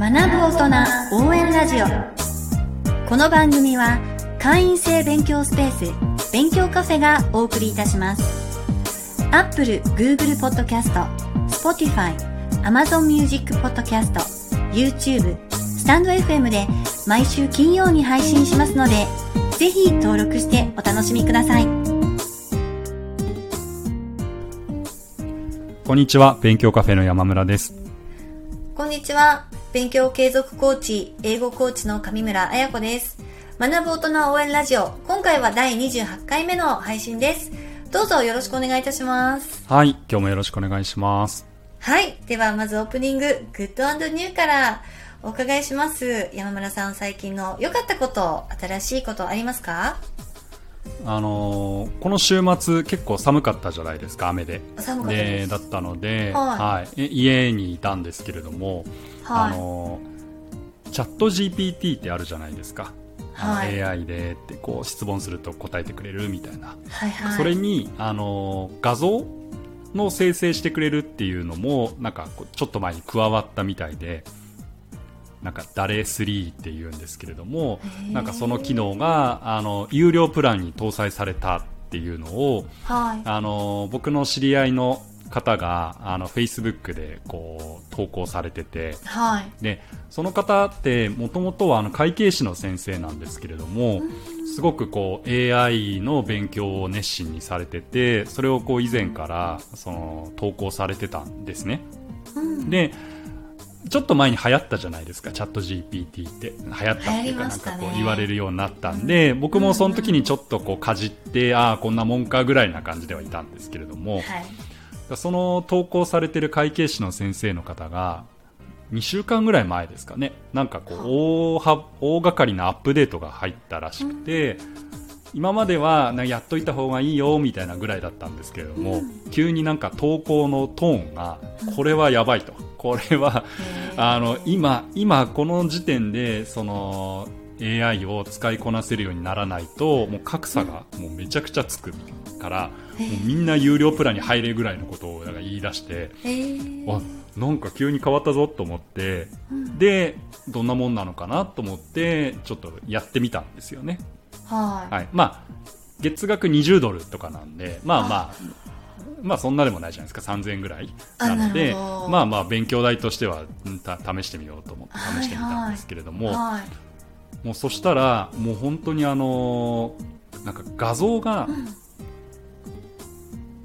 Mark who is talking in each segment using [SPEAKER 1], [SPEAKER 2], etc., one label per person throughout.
[SPEAKER 1] 学ぶ大人応援ラジオ。この番組は会員制勉強スペース勉強カフェがお送りいたします。アップル、Google Podcast、Spotify、Amazon Music Podcast、YouTube、スタンド FM で毎週金曜に配信しますのでぜひ登録してお楽しみください。
[SPEAKER 2] こんにちは。勉強カフェの山村です。
[SPEAKER 1] こんにちは勉強継続コーチ英語コーチの上村彩子です。学ぶ大人応援ラジオ今回は第28回目の配信です。どうぞよろしくお願いいたします。
[SPEAKER 2] はい今日もよろしくお願いします。
[SPEAKER 1] はいではまずオープニンググッドニューからお伺いします。山村さん最近の良かったこと新しいことありますか？
[SPEAKER 2] あのーこの週末結構寒かったじゃないですか雨で。
[SPEAKER 1] 寒かったです。
[SPEAKER 2] だったので、
[SPEAKER 1] はい。
[SPEAKER 2] はい。え家にいたんですけれども、
[SPEAKER 1] はい。
[SPEAKER 2] あのーチャット GPT ってあるじゃないですか、
[SPEAKER 1] はい。
[SPEAKER 2] AI でってこう質問すると答えてくれるみたいな、
[SPEAKER 1] はいはい。
[SPEAKER 2] それに、あのー画像の生成してくれるっていうのもなんかこうちょっと前に加わったみたいでなんかダレ3っていうんですけれどもなんかその機能があの有料プランに搭載されたっていうのを
[SPEAKER 1] はい。
[SPEAKER 2] あの僕の知り合いの方があの Facebook でこう投稿されてて
[SPEAKER 1] はい。
[SPEAKER 2] でその方ってもともとはあの会計士の先生なんですけれどもすごくこう AI の勉強を熱心にされててそれをこう以前からその投稿されてたんですね。
[SPEAKER 1] うん。
[SPEAKER 2] でちょっと前に流行ったじゃないですか、チャット GPT って。流行ったっていうか、なんかこう言われるようになったんで、僕もその時にちょっとこうかじって、ああ、こんなもんかぐらいな感じではいたんですけれども、
[SPEAKER 1] はい。
[SPEAKER 2] その投稿されてる会計士の先生の方が、2週間ぐらい前ですかね、なんかこう、大は、大掛かりなアップデートが入ったらしくて、今まではなやっといた方がいいよみたいなぐらいだったんですけれども、急になんか投稿のトーンが、これはやばいと。これは、あの、今、今この時点で、その、AI を使いこなせるようにならないと、もう格差がもうめちゃくちゃつくから、もうみんな有料プランに入れるぐらいのことをなんか言い出して、あ、なんか急に変わったぞと思って、で、どんなもんなのかなと思って、ちょっとやってみたんですよね。
[SPEAKER 1] はい。
[SPEAKER 2] はい。まあ、月額20ドルとかなんで、まあまあ、まあそんなでもないじゃないですか、3000円ぐらい。
[SPEAKER 1] あ
[SPEAKER 2] なので、まあまあ勉強代としては試してみようと思って
[SPEAKER 1] はい
[SPEAKER 2] 試してみたんですけれども、
[SPEAKER 1] はい。
[SPEAKER 2] もうそしたら、もう本当にあのーなんか画像が、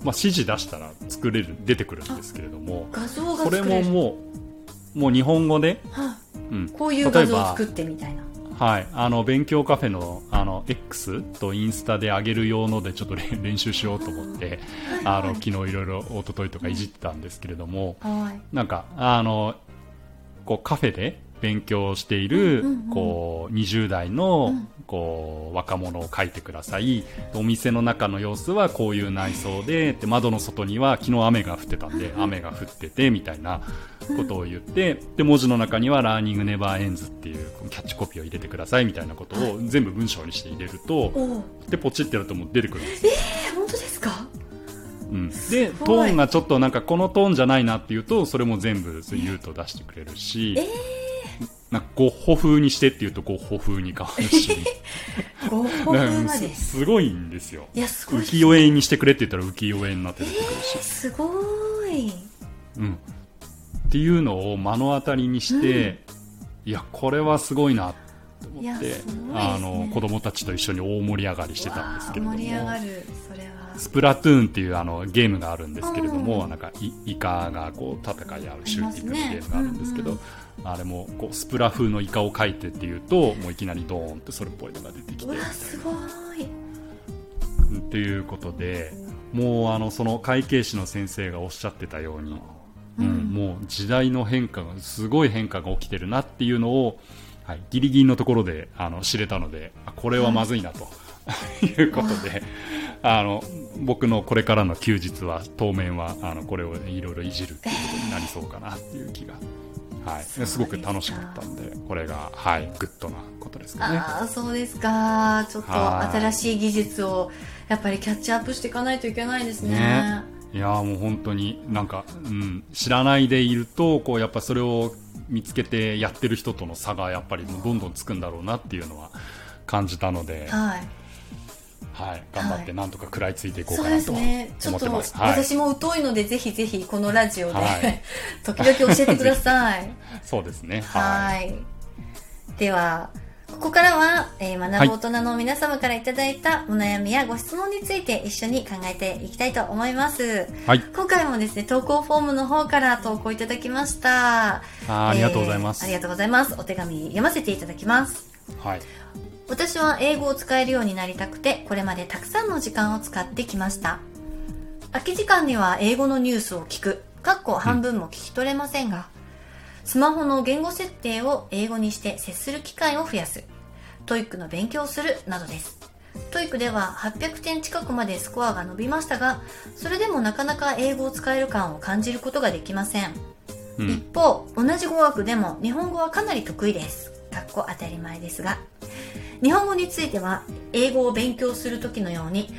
[SPEAKER 2] まあ指示出したら作れる、出てくるんですけれども、
[SPEAKER 1] 画像が
[SPEAKER 2] これももう、もう日本語で、
[SPEAKER 1] はい。
[SPEAKER 2] うん、
[SPEAKER 1] こういう画
[SPEAKER 2] 例えば
[SPEAKER 1] 像を作ってみたいな
[SPEAKER 2] はい、あの勉強カフェのあの X とインスタで上げる用のでちょっと練 練習しようと思って、あの昨日いろいろ一昨日とかいじってたんですけれども、
[SPEAKER 1] はい。
[SPEAKER 2] なんかあのこうカフェで勉強している、こう20代の、
[SPEAKER 1] うん
[SPEAKER 2] こう若者を書いてください。お店の中の様子はこういう内装でで窓の外には昨日雨が降ってたんで雨が降っててみたいなことを言ってで文字の中には「ラーニングネバーエンズ」っていうキャッチコピーを入れてくださいみたいなことを全部文章にして入れるとでポチってやるともう出てくるんですよ。
[SPEAKER 1] え本当ですか？
[SPEAKER 2] うん、でトーンがちょっとなんかこのトーンじゃないなっていうとそれも全部言うと出してくれるし、なんかゴッホ風にしてっていうとゴッホ風に変わるし
[SPEAKER 1] ゴッホ風まです
[SPEAKER 2] すごいんですよ。
[SPEAKER 1] いやすごい。
[SPEAKER 2] 浮世絵にしてくれって言ったら浮世絵になって出てくるし、
[SPEAKER 1] すごい。
[SPEAKER 2] うん、っていうのを目の当たりにして、いやこれはすごいなって、
[SPEAKER 1] すごいですね。
[SPEAKER 2] あの子供たちと一緒に大盛り上がりしてたんですけれども。
[SPEAKER 1] 盛り上がるそれは。
[SPEAKER 2] スプラトゥーンっていうあのゲームがあるんですけれども、
[SPEAKER 1] うん。
[SPEAKER 2] なんかイイカがこう戦い合うシューティングのゲームがあるんですけど、
[SPEAKER 1] うん
[SPEAKER 2] あれもこうスプラ風のイカを描いてっていうともういきなりドーンってそれっぽいのが出てきて。
[SPEAKER 1] うわすごい。
[SPEAKER 2] っていうことでもうあのその会計士の先生がおっしゃってたように、うん。もう時代の変化がすごい変化が起きてるなっていうのを、はい、ギリギリのところであの知れたのであこれはまずいなと、いうことであの僕のこれからの休日は当面はあのこれをいろいろいじるっていうことになりそうかなっていう気が、はい、
[SPEAKER 1] す
[SPEAKER 2] すごく楽しかったんでこれが、はい、グッドなことですかね。
[SPEAKER 1] ああそうですか。ちょっと
[SPEAKER 2] はい。
[SPEAKER 1] 新しい技術をやっぱりキャッチアップしていかないといけないですね。
[SPEAKER 2] ね。いやーもう本当になんか、うん、知らないでいるとこうやっぱそれを見つけてやってる人との差がやっぱりどんどんつくんだろうなっていうのは感じたので、
[SPEAKER 1] はい。
[SPEAKER 2] はい、頑張ってなんとか食らいついていこうかなと思ってます。はい、
[SPEAKER 1] 私も疎いので、ぜひぜひこのラジオで、
[SPEAKER 2] はい
[SPEAKER 1] 時々教えてください。
[SPEAKER 2] そうですね。
[SPEAKER 1] はい。では、ここからは、えー学ぶ大人の皆様からいただいたお悩みやご質問について一緒に考えていきたいと思います。
[SPEAKER 2] はい。
[SPEAKER 1] 今回もですね、投稿フォームの方から投稿いただきました。
[SPEAKER 2] あーありがとうございます。
[SPEAKER 1] えーありがとうございます。お手紙読ませていただきます。
[SPEAKER 2] はい。
[SPEAKER 1] 私は英語を使えるようになりたくて、これまでたくさんの時間を使ってきました。空き時間には英語のニュースを聞く、かっこ半分も聞き取れませんが、スマホの言語設定を英語にして接する機会を増やす、 TOEIC の勉強をするなどです。 TOEIC では800点近くまでスコアが伸びましたが、それでもなかなか英語を使える感を感じることができません。
[SPEAKER 2] うん。
[SPEAKER 1] 一方、同じ語学でも日本語はかなり得意です。かっこ当たり前ですが。日本語については、英語を勉強するときのように、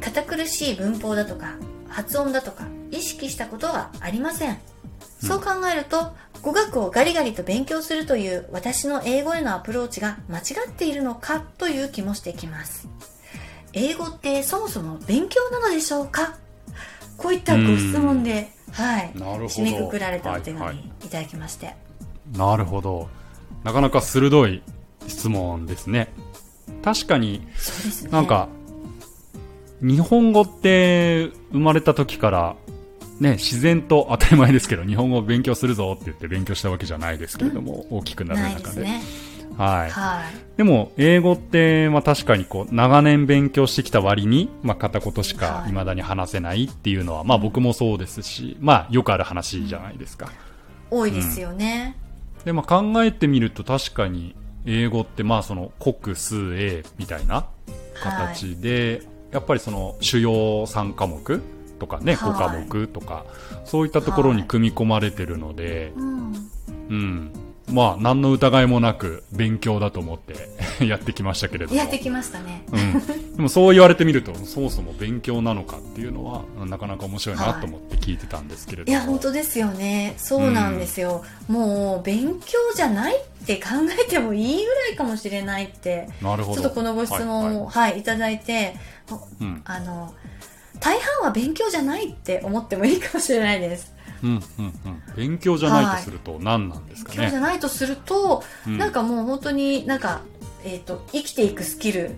[SPEAKER 1] 堅苦しい文法だとか、発音だとか、意識したことはありません。そう考えると、語学をガリガリと勉強するという私の英語へのアプローチが間違っているのかという気もしてきます。英語ってそもそも勉強なのでしょうか？こういったご質問で、はい。締めくくられたお手
[SPEAKER 2] はいはい
[SPEAKER 1] 紙いただきまして。
[SPEAKER 2] なるほど。なかなか鋭い質問ですね。確かに。なんか、日本語って生まれた時から、ね、自然と当たり前ですけど、日本語を勉強するぞって言って勉強したわけじゃないですけれども、大きくなる中で。はい。
[SPEAKER 1] はい。
[SPEAKER 2] でも、英語って、まあ確かにこう、長年勉強してきた割に、まあ片言しか
[SPEAKER 1] はい
[SPEAKER 2] 未だに話せないっていうのは、まあ僕もそうですし、まあよくある話じゃないですか。
[SPEAKER 1] 多いですよね。
[SPEAKER 2] で、まあ考えてみると確かに、英語ってまあその国数英みたいな形で、やっぱりその主要3科目とかね、
[SPEAKER 1] はい
[SPEAKER 2] 5科目とか、そういったところに組み込まれてるので、
[SPEAKER 1] うん。
[SPEAKER 2] うん。まあ何の疑いもなく勉強だと思って やってきましたけれども。
[SPEAKER 1] やってきましたね。
[SPEAKER 2] うん、でもそう言われてみるとそもそも勉強なのかっていうのはなかなか面白いなと思って聞いてたんですけれども、
[SPEAKER 1] いや、本当ですよね。そうなんですよ。もう、勉強じゃないって考えてもいいぐらいかもしれないって、
[SPEAKER 2] なるほど
[SPEAKER 1] ちょっとこのご質問を、
[SPEAKER 2] は
[SPEAKER 1] はい、いただいて、
[SPEAKER 2] いはいうん
[SPEAKER 1] あの、大半は勉強じゃないって思ってもいいかもしれないです。
[SPEAKER 2] うんうんうん、勉強じゃないとすると何なんですか
[SPEAKER 1] 勉強じゃ
[SPEAKER 2] ね、
[SPEAKER 1] ないとすると、
[SPEAKER 2] うん
[SPEAKER 1] なんかもう本当になんか、えっ、と、生きていくスキル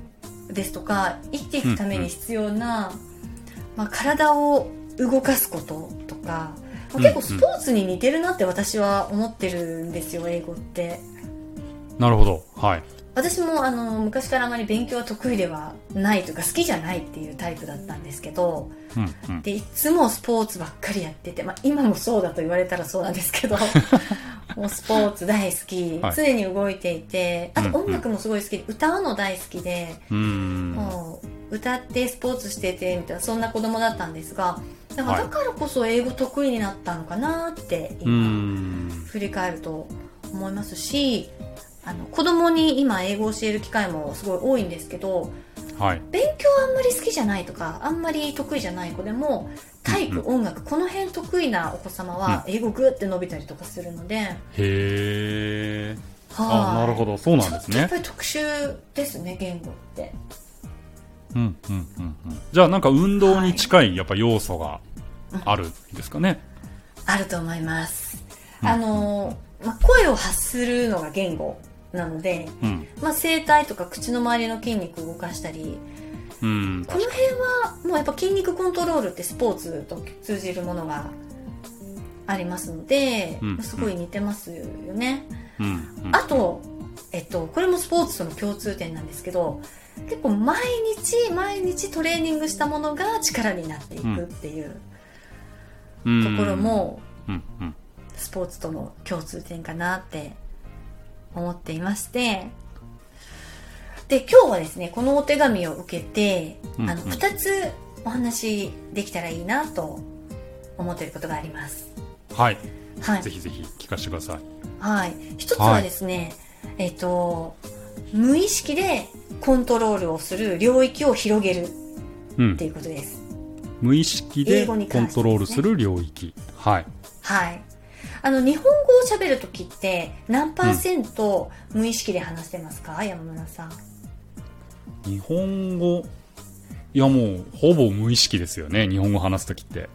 [SPEAKER 1] ですとか、生きていくために必要な、まあ、体を動かすこととか、まあ
[SPEAKER 2] うん
[SPEAKER 1] 結構スポーツに似てるなって私は思ってるんですよ、英語って。
[SPEAKER 2] なるほど。はい。
[SPEAKER 1] 私もあの昔からあまり勉強は得意ではないというか好きじゃないっていうタイプだったんですけど
[SPEAKER 2] うんうん。
[SPEAKER 1] でいつもスポーツばっかりやってて、まあ、今もそうだと言われたらそうなんですけど もうスポーツ大好き、
[SPEAKER 2] はい。
[SPEAKER 1] 常に動いていて。あと音楽もすごい好き。で、歌うの大好きで、もう歌ってスポーツしててみたいなそんな子供だったんですがだから
[SPEAKER 2] はい。
[SPEAKER 1] だからこそ英語得意になったのかなって今、
[SPEAKER 2] ん。
[SPEAKER 1] 振り返ると思いますしあの子供に今英語を教える機会もすごい多いんですけど
[SPEAKER 2] はい。
[SPEAKER 1] 勉強あんまり好きじゃないとかあんまり得意じゃない子でも体育、音楽この辺得意なお子様は英語グーって伸びたりとかするので、
[SPEAKER 2] へえ
[SPEAKER 1] はい。
[SPEAKER 2] あなるほど。そうなんですね。
[SPEAKER 1] やっぱり特殊ですね言語って。
[SPEAKER 2] うんうんうんうん。じゃあなんか運動に近いやっぱ要素があるんですかね、
[SPEAKER 1] あると思います、
[SPEAKER 2] うん。
[SPEAKER 1] あの、まあ、声を発するのが言語なので、
[SPEAKER 2] うん。
[SPEAKER 1] まあ、声帯とか口の周りの筋肉を動かしたり
[SPEAKER 2] うん。
[SPEAKER 1] この辺はもうやっぱ筋肉コントロールってスポーツと通じるものがありますので、
[SPEAKER 2] うん。
[SPEAKER 1] すごい似てますよね、あと、えっと、これもスポーツとの共通点なんですけど結構毎日毎日トレーニングしたものが力になっていくっていう
[SPEAKER 2] うん。
[SPEAKER 1] ところもスポーツとの共通点かなって思っていましてで今日はですねこのお手紙を受けて、あの
[SPEAKER 2] うんうん
[SPEAKER 1] 2つお話できたらいいなと思っていることがあります
[SPEAKER 2] はい
[SPEAKER 1] はい
[SPEAKER 2] ぜひぜひ聞かせてください
[SPEAKER 1] はい。一つはですね、えっ、と、無意識でコントロールをする領域を広げる
[SPEAKER 2] うん
[SPEAKER 1] っていうことです。
[SPEAKER 2] 無意識でコントロールする領域。はい。
[SPEAKER 1] はい。あの、日本語を喋るときって何パーセント無意識で話してますか、山村さん。
[SPEAKER 2] 日本語？いやもうほぼ無意識ですよね日本語話す時って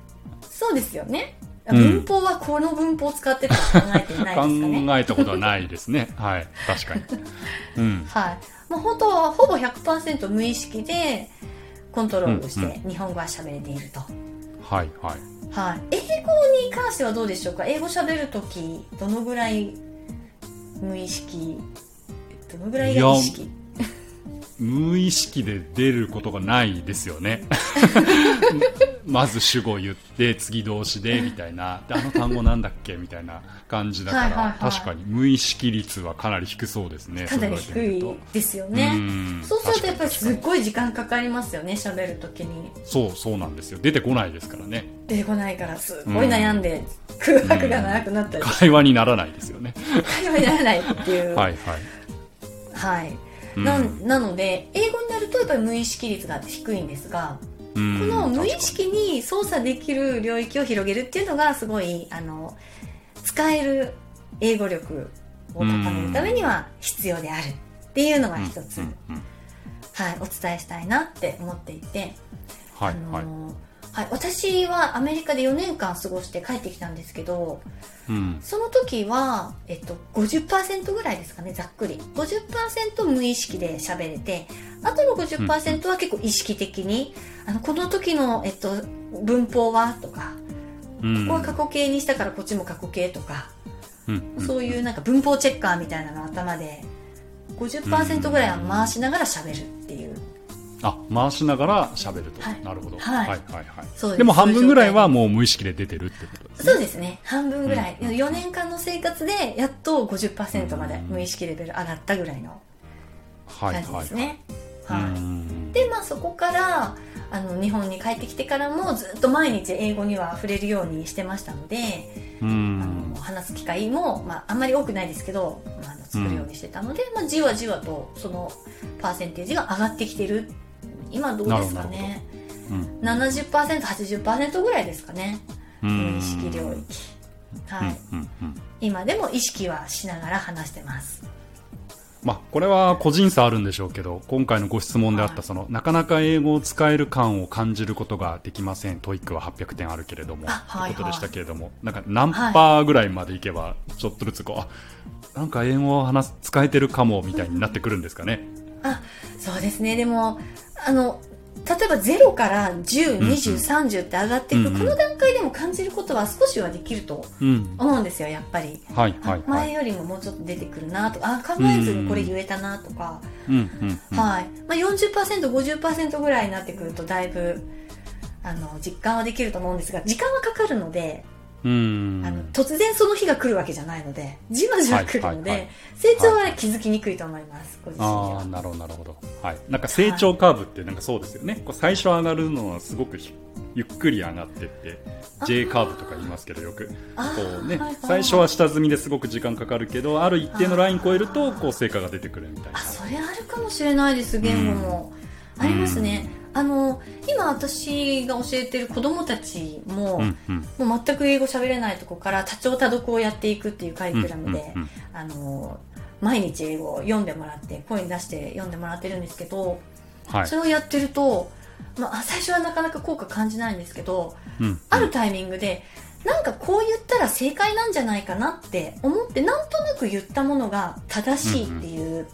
[SPEAKER 1] そうですよね。
[SPEAKER 2] うん
[SPEAKER 1] 文法はこの文法を使ってるとは考えてないですかね。
[SPEAKER 2] 考えたことはないですねはい確かに うん
[SPEAKER 1] はい。もう本当はほぼ100%無意識でコントロールし
[SPEAKER 2] うん
[SPEAKER 1] て日本語は喋れていると。
[SPEAKER 2] はいはい
[SPEAKER 1] はい。英語に関してはどうでしょうか？英語喋るとき、どのぐらい無意識、どのぐらいが意識？
[SPEAKER 2] 無意識で出ることがないですよね。まず主語言って次動詞でみたいな。であの単語なんだっけみたいな感じだから、
[SPEAKER 1] はいはいはい。
[SPEAKER 2] 確かに。無意識率はかなり低そうですね。
[SPEAKER 1] かなり低いですよね。
[SPEAKER 2] うん。
[SPEAKER 1] そうするとやっぱりすっごい時間かかりますよね、喋るときに。
[SPEAKER 2] そうそうなんですよ。出てこないですからね。
[SPEAKER 1] 出てこないからすっごい悩んで、空白が長くなったり、
[SPEAKER 2] 会話にならないですよね。
[SPEAKER 1] 会話にならないっていう。
[SPEAKER 2] はいはい。
[SPEAKER 1] はい。
[SPEAKER 2] うん。
[SPEAKER 1] ななので、英語になるとやっぱり無意識率が低いんですが、
[SPEAKER 2] こ
[SPEAKER 1] この無意識に操作できる領域を広げるっていうのがすごいあの使える英語力を高めるためには必要であるっていうのが一つ、はい、お伝えしたいなって思っていて、
[SPEAKER 2] はい
[SPEAKER 1] あ
[SPEAKER 2] はい。
[SPEAKER 1] のはい、私はアメリカで4年間過ごして帰ってきたんですけど
[SPEAKER 2] うん。
[SPEAKER 1] その時は、えっと、50%ぐらいですかねざっくり。50%無意識で喋れてあとの50%は結構意識的に、あのこの時の、えっと、文法はとか
[SPEAKER 2] うん。
[SPEAKER 1] ここは過去形にしたからこっちも過去形とか、
[SPEAKER 2] うん。うん
[SPEAKER 1] そういうなんか文法チェッカーみたいなの頭で50%ぐらいは回しながら喋るっていう
[SPEAKER 2] あ回しながら喋ると、
[SPEAKER 1] はい。
[SPEAKER 2] なるほど、
[SPEAKER 1] はい。
[SPEAKER 2] はいはいはい。
[SPEAKER 1] で
[SPEAKER 2] も半分ぐらいはもう無意識で出てるってことですね。
[SPEAKER 1] そうですね。半分ぐらい、
[SPEAKER 2] うん
[SPEAKER 1] 4年間の生活でやっと50%まで無意識レベル上がったぐらいの
[SPEAKER 2] はい
[SPEAKER 1] 感じ
[SPEAKER 2] はいはい
[SPEAKER 1] ですね、
[SPEAKER 2] う
[SPEAKER 1] はい。
[SPEAKER 2] ん。
[SPEAKER 1] でまあそこからあの日本に帰ってきてからもずっと毎日英語には触れるようにしてましたので、
[SPEAKER 2] う
[SPEAKER 1] あ
[SPEAKER 2] ん
[SPEAKER 1] の話す機会も、まあ、あんまり多くないですけど、まあ、作るようにしてたので、まあ、じわじわとそのパーセンテージが上がってきてる今どうですかね。
[SPEAKER 2] うん。
[SPEAKER 1] 70%80% ぐらいですかね。
[SPEAKER 2] うん。
[SPEAKER 1] 無意識領域。はい、
[SPEAKER 2] うんうんうん。
[SPEAKER 1] 今でも意識はしながら話してます。
[SPEAKER 2] まあ、これは個人差あるんでしょうけど今回のご質問であっ
[SPEAKER 1] はい。
[SPEAKER 2] たそのなかなか英語を使える感を感じることができません。TOEIC は800点あるけれども
[SPEAKER 1] あはい
[SPEAKER 2] ということでしたけれどもなんか何パーぐらいまでいけばちょっとずつこう、あなんか英語を話す使えてるかもみたいになってくるんですかね。
[SPEAKER 1] あそうですね。でもあの例えば0から10、20、30って上がっていく、この段階でも感じることは少しはできると
[SPEAKER 2] うん、
[SPEAKER 1] 思うんですよやっぱり、
[SPEAKER 2] はいはいは
[SPEAKER 1] 前
[SPEAKER 2] い。
[SPEAKER 1] よりももうちょっと出てくるなとかあ考えずにこれ言えたなとか、
[SPEAKER 2] うん
[SPEAKER 1] はい。まあ、40%、50%ぐらいになってくるとだいぶあの実感はできると思うんですが時間はかかるので、
[SPEAKER 2] うん
[SPEAKER 1] あの突然その日が来るわけじゃないのでじわじわ来るので、
[SPEAKER 2] はいはいはい
[SPEAKER 1] 成長は気づきにくいと思います、
[SPEAKER 2] ああなるほどなるほど、はい、なんか成長カーブってなんかそうですよね、こう最初上がるのはすごくひゆっくり上がってって J カーブとか言いますけどよく。
[SPEAKER 1] あ
[SPEAKER 2] こうね
[SPEAKER 1] ーはいはい。
[SPEAKER 2] 最初は下積みですごく時間かかるけどある一定のライン超えるとこう成果が出てくるみたいな。
[SPEAKER 1] あそれあるかもしれないです言語も、
[SPEAKER 2] うん。
[SPEAKER 1] ありますねあの今私が教えてる子供たちも、
[SPEAKER 2] うんうん。
[SPEAKER 1] もう全く英語喋れないとこから多聴多読をやっていくっていうカリキュラムで、
[SPEAKER 2] うんうん
[SPEAKER 1] あの毎日英語を読んでもらって声に出して読んでもらってるんですけど、
[SPEAKER 2] はい。
[SPEAKER 1] それをやってると、まあ、最初はなかなか効果感じないんですけど、
[SPEAKER 2] うん
[SPEAKER 1] あるタイミングでなんかこう言ったら正解なんじゃないかなって思ってなんとなく言ったものが正しいっていう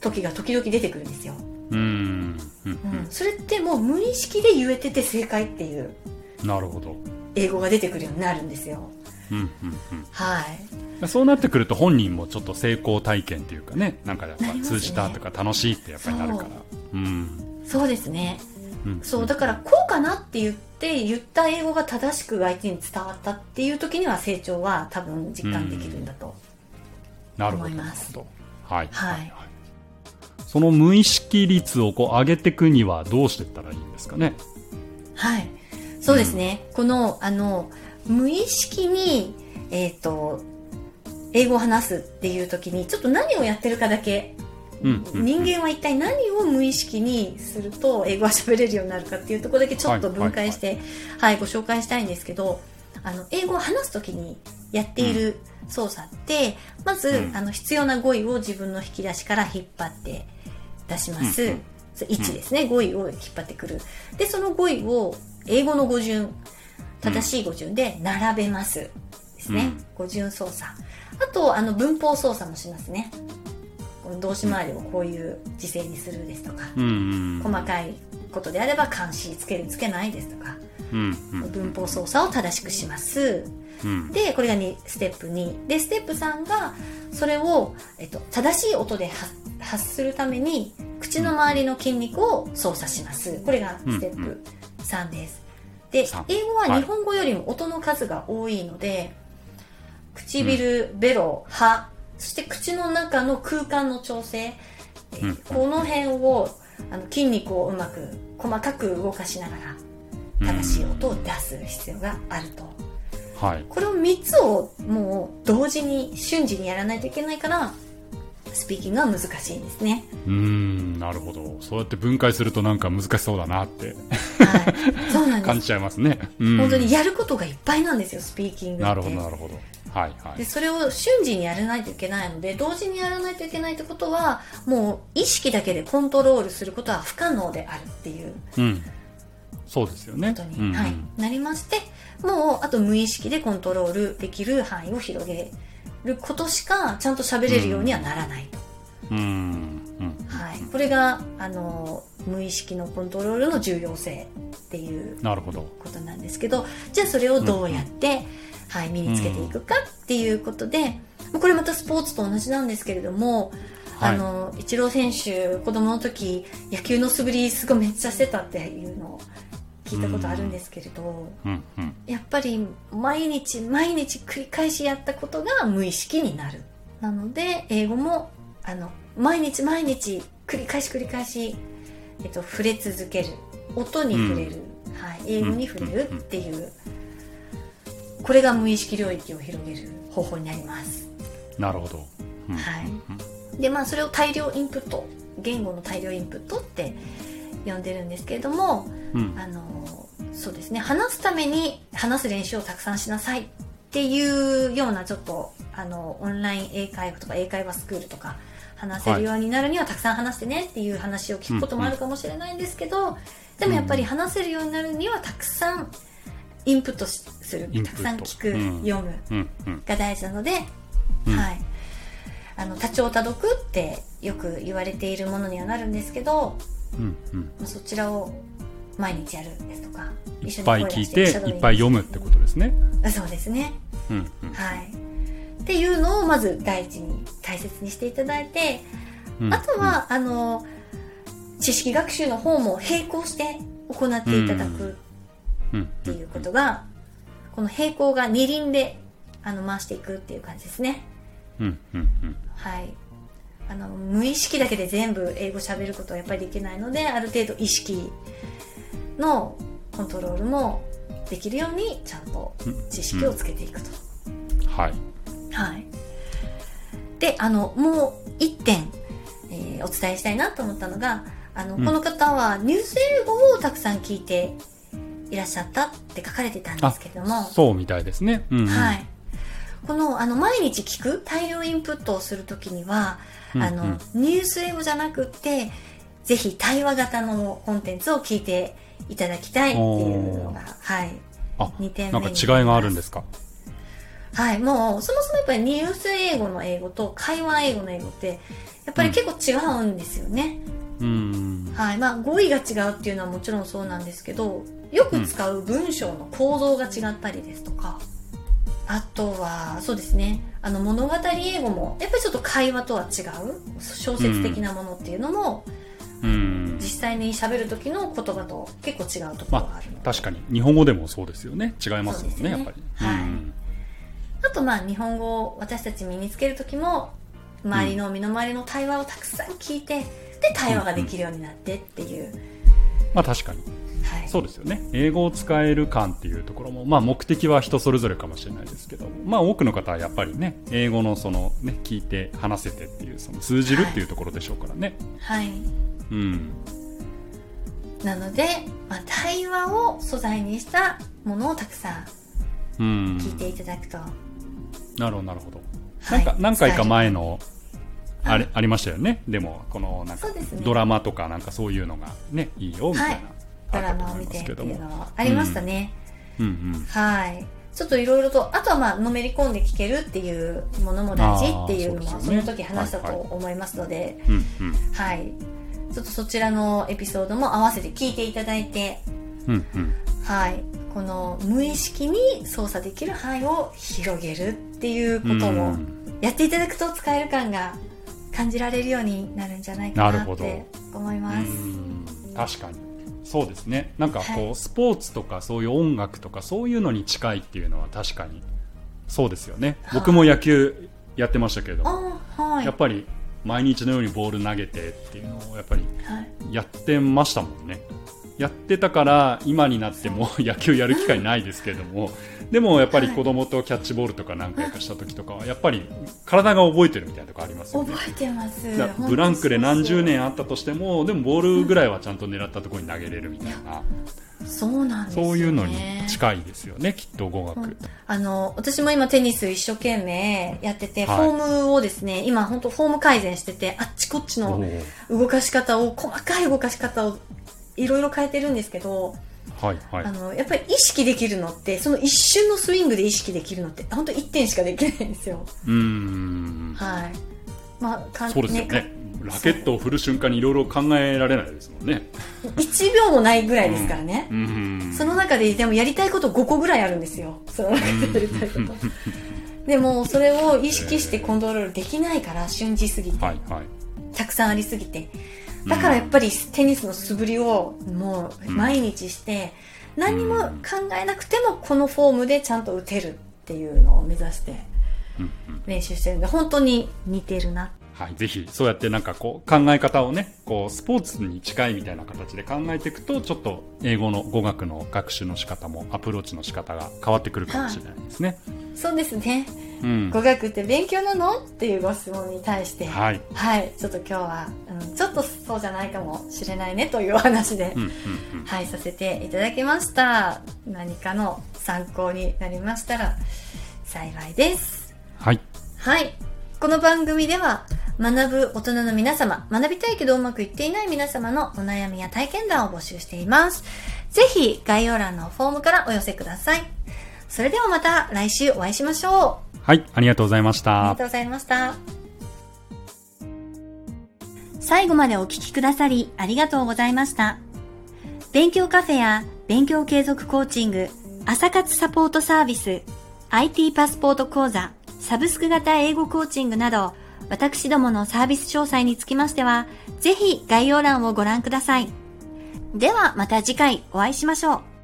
[SPEAKER 1] 時が時々出てくるんですよ、
[SPEAKER 2] うんうん
[SPEAKER 1] うん。それってもう無意識で言えてて正解っていう。
[SPEAKER 2] うんなるほど、
[SPEAKER 1] 英語が出てくるようになるんですよ。
[SPEAKER 2] うん。うん。
[SPEAKER 1] はい。
[SPEAKER 2] うん、そうなってくると本人もちょっと成功体験っていうかね。なんかやっぱ通じたとか楽しいってやっぱりなるから。う。ん。
[SPEAKER 1] そうですね。
[SPEAKER 2] うん。
[SPEAKER 1] そう。だからこうかなって言って言った英語が正しく相手に伝わったっていう時には成長は多分実感できるんだと、思います。
[SPEAKER 2] なるほど。はい。
[SPEAKER 1] はい
[SPEAKER 2] その無意識率をこう上げていくにはどうしていったらいいんですかね？
[SPEAKER 1] はい。そうですね、このあの無意識にえっ、と英語を話すっていう時にちょっと何をやってるかだけ
[SPEAKER 2] うんうん
[SPEAKER 1] 人間は一体何を無意識にすると英語が喋れるようになるかっていうところだけちょっと分解して、はいご紹介したいんですけどあの英語を話す時にやっている操作って、まず、
[SPEAKER 2] うん
[SPEAKER 1] あの必要な語彙を自分の引き出しから引っ張って出します。
[SPEAKER 2] うんうん
[SPEAKER 1] そう1ですね、語彙を引っ張ってくる。で、その語彙を英語の語順、正しい語順で並べます。ですね。語順操作。あと、あの、文法操作もしますね。動詞回りをこういう時勢にするですとか、
[SPEAKER 2] うんうん
[SPEAKER 1] 細かいことであれば漢詞つけるつけないですとか、
[SPEAKER 2] うんうん
[SPEAKER 1] 文法操作を正しくします。
[SPEAKER 2] うん
[SPEAKER 1] で、これがにステップ2。で、ステップ3が、それを、えっと、正しい音で発発するために、口の周りの筋肉を操作します。これがステップ3です。で
[SPEAKER 2] 三、
[SPEAKER 1] 英語は日本語よりも音の数が多いので、唇、ベロ、歯、そして口の中の空間の調整、え
[SPEAKER 2] うん
[SPEAKER 1] この辺を、あの筋肉をうまく、細かく動かしながら、正しい音を出す必要があると。
[SPEAKER 2] はい
[SPEAKER 1] これを3つをもう同時に瞬時にやらないといけないからスピーキングは難しいんですね。
[SPEAKER 2] うーんなるほどそうやって分解するとなんか難しそうだなって
[SPEAKER 1] はい。そうなんです。
[SPEAKER 2] 感じちゃいますね、うん、
[SPEAKER 1] 本当にやることがいっぱいなんですよ、スピーキングって。
[SPEAKER 2] なるほどなるほどはいはい。
[SPEAKER 1] で、それを瞬時にやらないといけないので、同時にやらないといけないってことは、もう意識だけでコントロールすることは不可能であるっていう
[SPEAKER 2] うん。そうですよね。
[SPEAKER 1] ことに、
[SPEAKER 2] うん。うん
[SPEAKER 1] はい、なりまして、もうあと無意識でコントロールできる範囲を広げることしかちゃんと喋れるようにはならない。と。
[SPEAKER 2] うん。うん。
[SPEAKER 1] はい、これがあの無意識のコントロールの重要性っていうことなんですけどじゃあそれをどうやって、はい、身につけていくかっていうことで、これまたスポーツと同じなんですけれども、
[SPEAKER 2] はい。
[SPEAKER 1] あのイチロー選手子供の時野球の素振りすごいめっちゃしてたっていうのを聞いたことあるんですけれど、
[SPEAKER 2] うんうん。
[SPEAKER 1] やっぱり毎日毎日繰り返しやったことが無意識になる。なので英語もあの毎日毎日繰り返し繰り返し、えっと、触れ続ける。音に触れる、はい、英語に触れるっていう。これが無意識領域を広げる方法になります。
[SPEAKER 2] なるほど、うん。
[SPEAKER 1] はい。でまあそれを大量インプット。言語の大量インプットって呼んでるんですけれども
[SPEAKER 2] うん。
[SPEAKER 1] あのそうですね。話すために話す練習をたくさんしなさいっていうようなちょっとあのオンライン英会話とか英会話スクールとか話せるようになるにはたくさん話してねっていう話を聞くこともあるかもしれないんですけど、でもやっぱり話せるようになるにはたくさんインプットしする。たくさん聞く、
[SPEAKER 2] うん
[SPEAKER 1] 読むが大事なので、
[SPEAKER 2] うん。
[SPEAKER 1] はい。あの多聴多読ってよく言われているものにはなるんですけど、
[SPEAKER 2] うんうん。
[SPEAKER 1] まあそちらを毎日やるですとか
[SPEAKER 2] いっぱい聞いていっぱい読むってことですね。
[SPEAKER 1] あそうですね。
[SPEAKER 2] うんうん。
[SPEAKER 1] はいっていうのをまず第一に大切にしていただいて、
[SPEAKER 2] うん。
[SPEAKER 1] あとは、あの知識学習の方も並行して行っていただく
[SPEAKER 2] うん。
[SPEAKER 1] っていうことが、この並行が二輪であの回していくっていう感じですね。
[SPEAKER 2] うん。うん。うん。
[SPEAKER 1] はい。あの無意識だけで全部英語喋ることはやっぱりできないのである程度意識のコントロールもできるようにちゃんと知識をつけていくと、
[SPEAKER 2] はい
[SPEAKER 1] はい。であのもう一点、えーお伝えしたいなと思ったのがあの、
[SPEAKER 2] うん。
[SPEAKER 1] この方はニュース英語をたくさん聞いていらっしゃったって書かれてたんですけれども。
[SPEAKER 2] そうみたいですね。うんうん。
[SPEAKER 1] はい。この、あの、毎日聞く大量インプットをするときには、
[SPEAKER 2] うん
[SPEAKER 1] あの、
[SPEAKER 2] うん
[SPEAKER 1] ニュース英語じゃなくって、ぜひ対話型のコンテンツを聞いていただきたいっていうのが、はい。
[SPEAKER 2] あ
[SPEAKER 1] 二点目
[SPEAKER 2] なんか
[SPEAKER 1] に
[SPEAKER 2] 違いがあるんですか？
[SPEAKER 1] はい、もう、そもそもやっぱりニュース英語の英語と会話英語の英語って、やっぱり結構違うんですよね。
[SPEAKER 2] うん。
[SPEAKER 1] はい。まあ、語彙が違うっていうのはもちろんそうなんですけど、よく使う文章の構造が違ったりですとか、あとは、そうですね、あの、物語英語も、やっぱりちょっと会話とは違う、小説的なものっていうのも、
[SPEAKER 2] うん。
[SPEAKER 1] 実際に喋る時の言葉と結構違うところが
[SPEAKER 2] ま
[SPEAKER 1] あるので、
[SPEAKER 2] あ確かに。日本語でもそうですよね。違いますもん
[SPEAKER 1] ね
[SPEAKER 2] ね。やっぱり。
[SPEAKER 1] はい。
[SPEAKER 2] うん
[SPEAKER 1] あとまあ日本語を私たち身につける時も周りの身の回りの対話をたくさん聞いてで対話ができるようになってっていう、
[SPEAKER 2] まあ確かに。
[SPEAKER 1] はい、
[SPEAKER 2] そうですよね。英語を使える感っていうところも、まあ、目的は人それぞれかもしれないですけど、まあ、多くの方はやっぱりね英語のその、ね、聞いて話せてっていうその通じるっていうところでしょうからね、
[SPEAKER 1] はい、
[SPEAKER 2] うん。
[SPEAKER 1] なので、まあ、対話を素材にしたものをたくさん
[SPEAKER 2] うん。
[SPEAKER 1] 聞いていただくと
[SPEAKER 2] なるほどなるほど、
[SPEAKER 1] はい。
[SPEAKER 2] なんか何回か前の
[SPEAKER 1] あ
[SPEAKER 2] あれありましたよね。でもこのなんかドラマとかなんかそういうのがねいいよみたいな、
[SPEAKER 1] はい。ドラマを見てっていうのはありましたね。
[SPEAKER 2] うん。うん
[SPEAKER 1] はい。ちょっといろいろと、あとはまあ、のめり込んで聞けるっていうものも大事っていうのは、その時話したと思いますので、はい。ちょっとそちらのエピソードも合わせて聞いていただいて、
[SPEAKER 2] うんうん。
[SPEAKER 1] はい。この無意識に操作できる範囲を広げるっていうこと
[SPEAKER 2] う
[SPEAKER 1] も
[SPEAKER 2] ん。
[SPEAKER 1] やっていただくと使える感が感じられるようになるんじゃないか
[SPEAKER 2] な
[SPEAKER 1] って思います。
[SPEAKER 2] うん。確かに。そうですね。なんかこう、
[SPEAKER 1] はい。
[SPEAKER 2] スポーツとかそういう音楽とかそういうのに近いっていうのは確かにそうですよね、
[SPEAKER 1] はい。
[SPEAKER 2] 僕も野球やってましたけれど
[SPEAKER 1] はい。
[SPEAKER 2] やっぱり毎日のようにボール投げてっていうのをやっぱり
[SPEAKER 1] はい。
[SPEAKER 2] やってましたもんね。やってたから今になっても野球やる機会ないですけれどもでもやっぱり子供とキャッチボールとか何回かした時とかはやっぱり体が覚えてるみたいなとこありますよね。
[SPEAKER 1] 覚えてます。
[SPEAKER 2] ブランクで何十年あったとしてもでもボールぐらいはちゃんと狙ったところに投げれるみたいな。
[SPEAKER 1] そうなんですよ、ね。
[SPEAKER 2] そういうのに近いですよねきっと語学。
[SPEAKER 1] あの、私も今テニス一生懸命やってて、
[SPEAKER 2] はい。
[SPEAKER 1] フォームをですね、今本当フォーム改善してて、あっちこっちの動かし方を、細かい動かし方をいろいろ変えてるんですけど、
[SPEAKER 2] はいはい
[SPEAKER 1] あの、やっぱり意識できるのって、その一瞬のスイングで意識できるのって、本当一点しかできないんですよ。
[SPEAKER 2] うーん
[SPEAKER 1] はい。まあ、
[SPEAKER 2] そうですよねラケットを振る瞬間にいろいろ考えられないですもんね
[SPEAKER 1] 1秒もないぐらいですからね。
[SPEAKER 2] うん
[SPEAKER 1] その中ででもやりたいこと5個ぐらいあるんですよ。その中でやりたいこと。でもそれを意識してコントロールできないから瞬時すぎて、
[SPEAKER 2] はいはい
[SPEAKER 1] たくさんありすぎて。だからやっぱりテニスの素振りをもう毎日して、何にも考えなくてもこのフォームでちゃんと打てるっていうのを目指して練習してるんで、本当に似てるな。
[SPEAKER 2] はい、ぜひそうやってなんかこう考え方をねこうスポーツに近いみたいな形で考えていくとちょっと英語の語学の学習の仕方もアプローチの仕方が変わってくるかもしれないですね。
[SPEAKER 1] そうですね。
[SPEAKER 2] うん
[SPEAKER 1] 語学って勉強なの？っていうご質問に対して、
[SPEAKER 2] はい、
[SPEAKER 1] はい、ちょっと今日は、うん、ちょっとそうじゃないかもしれないねというお話で、
[SPEAKER 2] うんうんうん
[SPEAKER 1] はい、させていただきました。何かの参考になりましたら幸いです。
[SPEAKER 2] はい、
[SPEAKER 1] はい。この番組では、学ぶ大人の皆様、学びたいけどうまくいっていない皆様のお悩みや体験談を募集しています。ぜひ、概要欄のフォームからお寄せください。それではまた来週お会いしましょう。
[SPEAKER 2] はい、ありがとうございました
[SPEAKER 1] ありがと。うございました。
[SPEAKER 3] 最後までお聞きくださりありがとうございました。勉強カフェや勉強継続コーチング、朝活サポートサービス、IT パスポート講座、サブスク型英語コーチングなど、私どものサービス詳細につきましては、ぜひ概要欄をご覧ください。ではまた次回お会いしましょう。